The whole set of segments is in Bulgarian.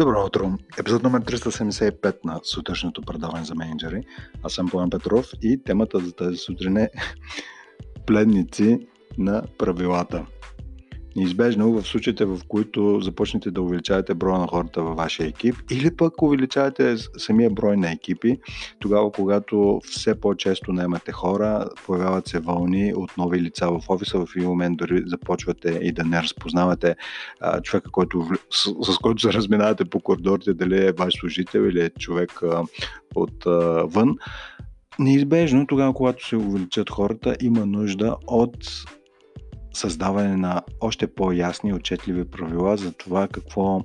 Добро утро! Епизод номер 375 на сутрешното предаване за менеджери. Аз съм План Петров и темата за тази сутрин е пледници на правилата. Неизбежно в случаите, в които започнете да увеличавате броя на хората във вашия екип или пък увеличавате самия брой на екипи, тогава когато все по-често наемате хора, появяват се вълни от нови лица в офиса, в един момент дори започвате и да не разпознавате а, човека, който, с, с който се разминавате по коридорите, дали е ваш служител или е човек а, от а, вън. Неизбежно, тогава, когато се увеличат хората, има нужда от създаване на още по-ясни отчетливи правила за това какво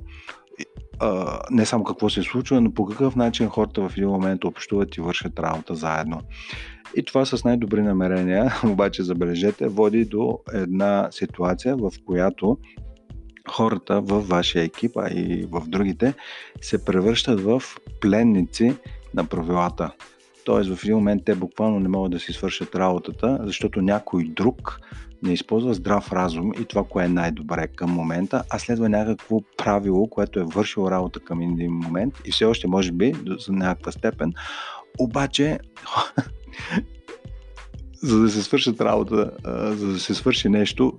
не само какво се случва, но по какъв начин хората в един момент общуват и вършат работа заедно. И това с най-добри намерения, обаче забележете, води до една ситуация, в която хората в вашия екип, а и в другите, се превръщат в пленници на правилата. Тоест в един момент те буквално не могат да си свършат работата, защото някой друг не използва здрав разум и това, кое е най-добре към момента, а следва някакво правило, което е вършило работа към един момент и все още може би за някаква степен. Обаче, за да се свършат работа, за да се свърши нещо,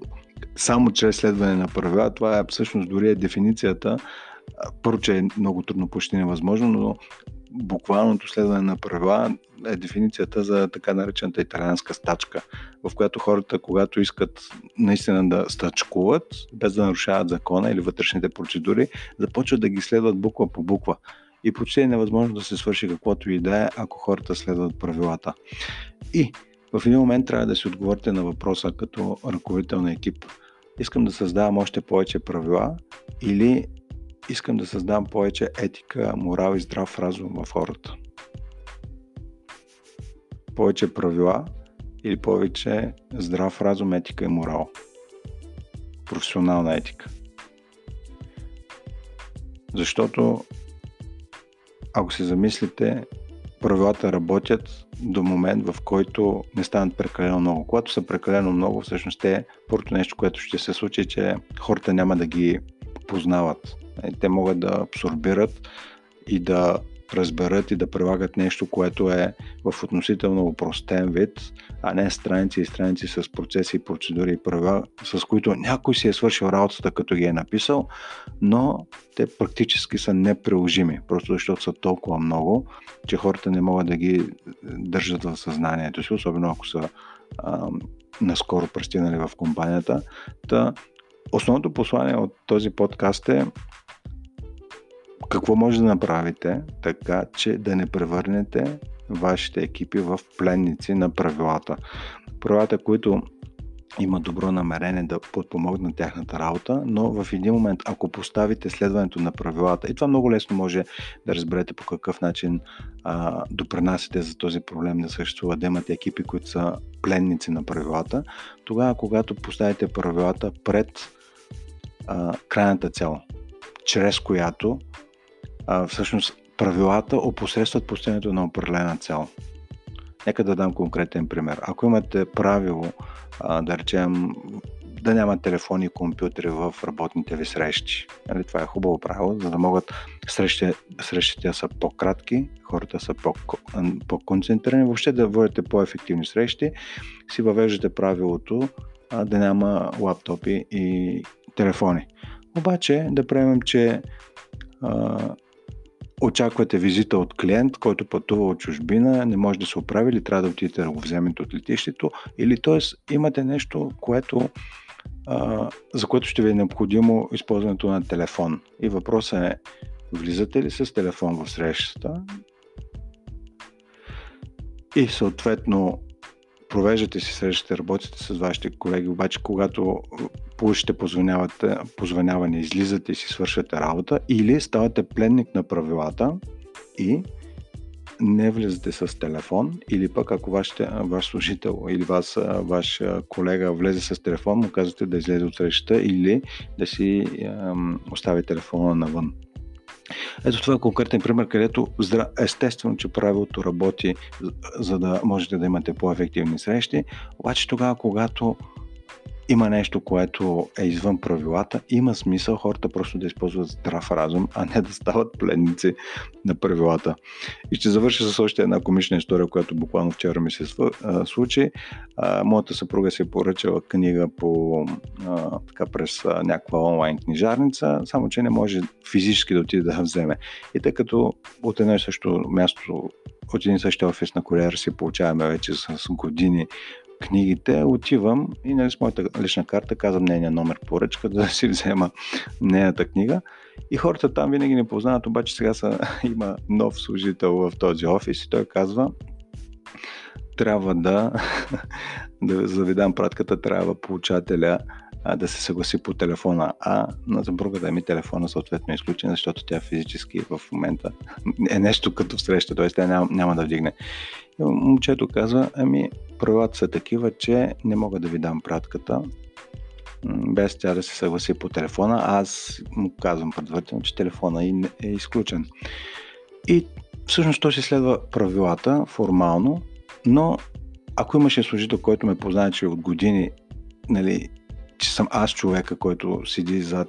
само чрез следване на правила, това е всъщност дори е дефиницията, първо, че е много трудно, почти невъзможно, но буквалното следване на правила е дефиницията за така наречената италианска стачка, в която хората, когато искат наистина да стачкуват, без да нарушават закона или вътрешните процедури, започват да ги следват буква по буква. И почти е невъзможно да се свърши каквото и да е, ако хората следват правилата. И в един момент трябва да си отговорите на въпроса като ръководител на екип. Искам да създавам още повече правила или искам да създам повече етика, морал и здрав разум в хората. Повече правила или повече здрав разум, етика и морал. Професионална етика. Защото ако се замислите, правилата работят до момент, в който не станат прекалено много. Когато са прекалено много, всъщност те, първото нещо, което ще се случи, е, че хората няма да ги познават. Е, те могат да абсорбират и да разберат и да прилагат нещо, което е в относително упростен вид, а не страници и страници с процеси, процедури и правила, с които някой си е свършил работата, като ги е написал, но те практически са неприложими, просто защото са толкова много, че хората не могат да ги държат в съзнанието си, особено ако са а, наскоро пристигнали в компанията. Та, основното послание от този подкаст е какво може да направите така, че да не превърнете вашите екипи в пленници на правилата? Правилата, които има добро намерение да подпомогнат тяхната работа, но в един момент, ако поставите следването на правилата, и това много лесно може да разберете по какъв начин а, допринасяте за този проблем да съществува, да имате екипи, които са пленници на правилата, тогава, когато поставите правилата пред а, крайната цел, чрез която а, всъщност правилата опосредстват постигането на определена цел. Нека да дам конкретен пример. Ако имате правило, а, да речем, да няма телефони и компютри в работните ви срещи. Нали, това е хубаво правило, за да могат срещите, срещите са по-кратки, хората са по- по-концентрирани, въобще да водите по-ефективни срещи, си въвеждате правилото а, да няма лаптопи и телефони. Обаче да приемем, че а, очаквате визита от клиент, който пътува от чужбина, не може да се оправи или трябва да отидете да го вземете от летището, или т.е. имате нещо, което, а, за което ще ви е необходимо използването на телефон. И въпросът е, влизате ли с телефон в срещата и съответно провеждате си срещате, работите с вашите колеги, обаче когато получите позвоняване, излизате и си свършате работа или ставате пленник на правилата и не влизате с телефон или пък ако вашите, ваш служител или вас, ваш колега влезе с телефон, му казвате да излезе от срещата или да си ем, остави телефона навън. Ето това е конкретен пример, където естествено, че правилото работи, за да можете да имате по-ефективни срещи, обаче тогава, когато има нещо, което е извън правилата, има смисъл хората просто да използват здрав разум, а не да стават пленници на правилата. И ще завърша с още една комична история, която буквално вчера ми се случи. Моята съпруга си е поръчала книга по, така, през някаква онлайн книжарница, само че не може физически да отиде да я вземе. И тъй като от едно и също място от един същи офис на куриер си получаваме вече с години книгите, отивам и нали, с моята лична карта казвам нейния номер поръчка, да си взема нейната книга. И хората там винаги не познават, обаче сега са, има нов служител в този офис и той казва, трябва да, да завидам пратката, трябва получателя да се съгласи по телефона, а на съпругата ми телефона съответно е изключен, защото тя физически в момента е нещо като среща, т.е. тя няма, няма да вдигне. И момчето казва, ами правилата са такива, че не мога да ви дам пратката, без тя да се съгласи по телефона. Аз му казвам предварително, че телефона е изключен. И всъщност той си следва правилата формално, но ако имаше служител, който ме познае, че от години нали, че съм аз човека, който седи зад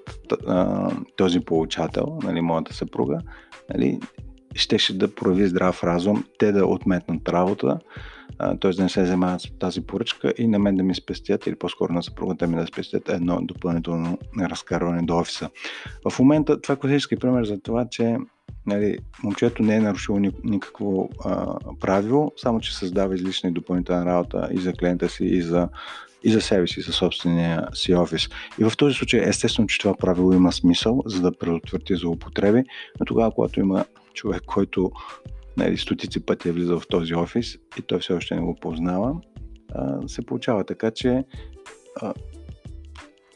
този получател, нали, моята съпруга, нали, щеше да прояви здрав разум, те да отметнат работа, т.е. да не се занимават с тази поръчка и на мен да ми спестят, или по-скоро на съпругата ми да спестят едно допълнително разкарване до офиса. В момента това е класически пример за това, че нали, момчето не е нарушило никакво а, правило, само че създава излишна и допълнителна работа и за клиента си, и за и за себе си, за собствения си офис. И в този случай, естествено, че това правило има смисъл, за да предотврати злоупотреби, но тогава, когато има човек, който нали, стотици пъти е влизал в този офис и той все още не го познава, а, се получава така, че а,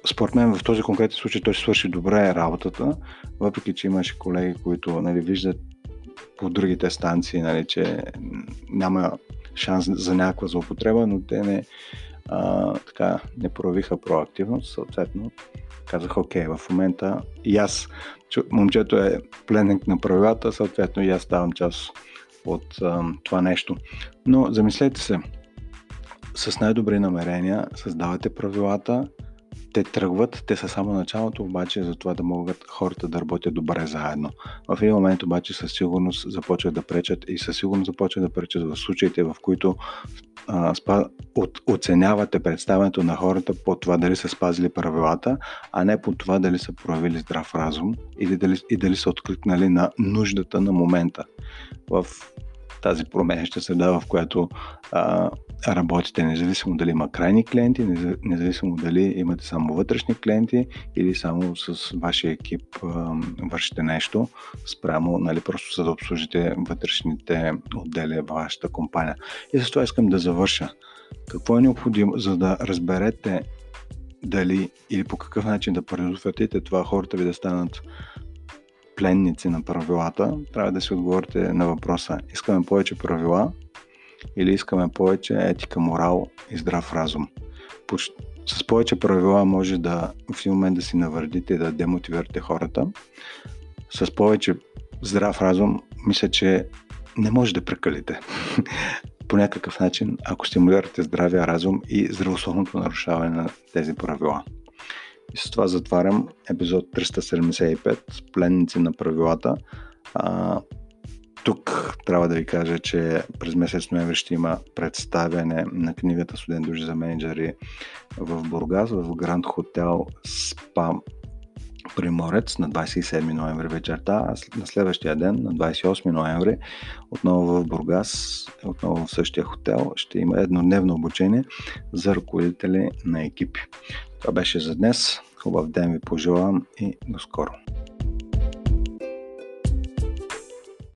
според мен в този конкретен случай той ще свърши добре работата, въпреки че имаше колеги, които нали, виждат по другите станции, нали, че няма шанс за някаква злоупотреба, но те не, а, така, не проявиха проактивност, съответно казах, окей, в момента и аз, момчето е пленник на правилата, съответно и аз ставам част от а, това нещо. Но замислете се, с най-добри намерения създавате правилата, те тръгват, те са само началото, обаче за това да могат хората да работят добре заедно. В един момент обаче със сигурност започват да пречат и със сигурност започват да пречат в случаите, в които а, спа, от, оценявате представянето на хората по това дали са спазили правилата, а не по това дали са проявили здрав разум или дали, и дали са откликнали на нуждата на момента. В тази променяща среда, в която а, работите, независимо дали има крайни клиенти, независимо дали имате само вътрешни клиенти или само с вашия екип а, вършите нещо спрямо, нали, просто за да обслужите вътрешните отдели в вашата компания. И за това искам да завърша. Какво е необходимо, за да разберете дали или по какъв начин да предотвратите това хората ви да станат пленници на правилата, трябва да си отговорите на въпроса искаме повече правила или искаме повече етика, морал и здрав разум. С повече правила може да в един момент да си навредите и да демотивирате хората. С повече здрав разум мисля, че не може да прекалите. По някакъв начин, ако стимулирате здравия разум и здравословното нарушаване на тези правила. И с това затварям епизод 375 Пленници на правилата. А, тук трябва да ви кажа, че през месец ноември ще има представяне на книгата Студент души за менеджери в Бургас, в Гранд Хотел Спа Приморец на 27 ноември вечерта, а на следващия ден, на 28 ноември, отново в Бургас, отново в същия хотел, ще има еднодневно обучение за ръководители на екипи. Това беше за днес. Хубав ден ви пожелавам и до скоро.